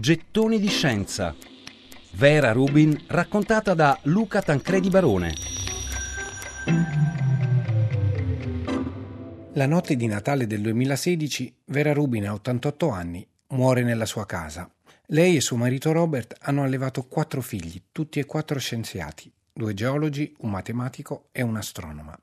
Gettoni di scienza. Vera Rubin raccontata da Luca Tancredi Barone. La notte di Natale del 2016 Vera Rubin ha 88 anni, muore nella sua casa. Lei e suo marito Robert hanno allevato quattro figli, tutti e quattro scienziati, due geologi, un matematico e un'astronoma.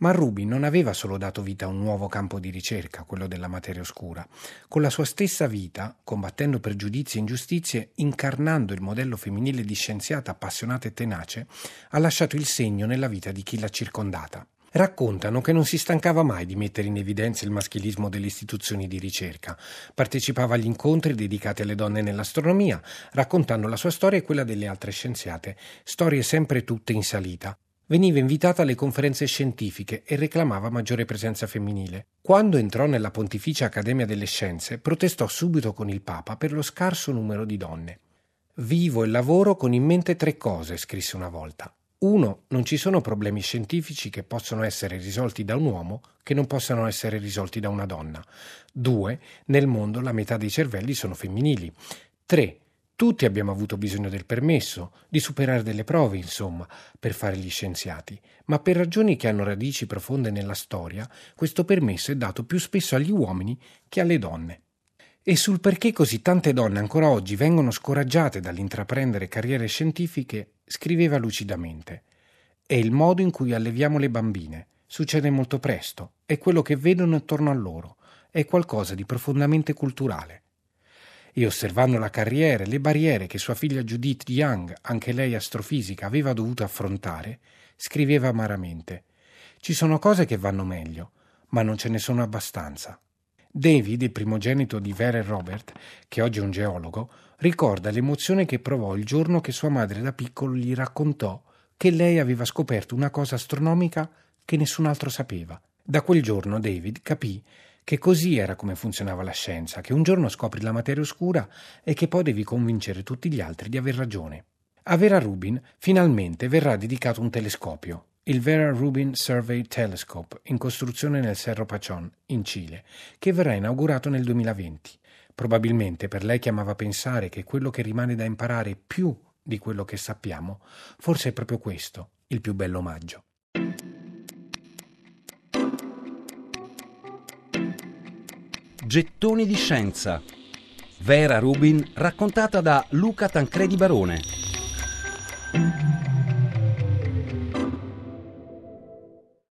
Ma Rubin non aveva solo dato vita a un nuovo campo di ricerca, quello della materia oscura. Con la sua stessa vita, combattendo pregiudizi e ingiustizie, incarnando il modello femminile di scienziata appassionata e tenace, ha lasciato il segno nella vita di chi l'ha circondata. Raccontano che non si stancava mai di mettere in evidenza il maschilismo delle istituzioni di ricerca. Partecipava agli incontri dedicati alle donne nell'astronomia, raccontando la sua storia e quella delle altre scienziate, storie sempre tutte in salita. Veniva invitata alle conferenze scientifiche e reclamava maggiore presenza femminile. Quando entrò nella Pontificia Accademia delle Scienze, protestò subito con il Papa per lo scarso numero di donne. Vivo e lavoro con in mente tre cose, scrisse una volta. Uno, non ci sono problemi scientifici che possono essere risolti da un uomo che non possano essere risolti da una donna. Due, nel mondo la metà dei cervelli sono femminili. Tre, tutti abbiamo avuto bisogno del permesso, di superare delle prove, insomma, per fare gli scienziati, ma per ragioni che hanno radici profonde nella storia, questo permesso è dato più spesso agli uomini che alle donne. E sul perché così tante donne ancora oggi vengono scoraggiate dall'intraprendere carriere scientifiche, scriveva lucidamente. È il modo in cui alleviamo le bambine. Succede molto presto, è quello che vedono attorno a loro, è qualcosa di profondamente culturale e osservando la carriera e le barriere che sua figlia Judith Young, anche lei astrofisica, aveva dovuto affrontare, scriveva amaramente Ci sono cose che vanno meglio, ma non ce ne sono abbastanza. David, il primogenito di Vera e Robert, che oggi è un geologo, ricorda l'emozione che provò il giorno che sua madre da piccolo gli raccontò che lei aveva scoperto una cosa astronomica che nessun altro sapeva. Da quel giorno David capì che così era come funzionava la scienza, che un giorno scopri la materia oscura e che poi devi convincere tutti gli altri di aver ragione. A Vera Rubin finalmente verrà dedicato un telescopio, il Vera Rubin Survey Telescope, in costruzione nel Cerro Pachón, in Cile, che verrà inaugurato nel 2020. Probabilmente per lei che amava pensare che quello che rimane da imparare più di quello che sappiamo, forse è proprio questo il più bello omaggio. Gettoni di scienza. Vera Rubin raccontata da Luca Tancredi Barone.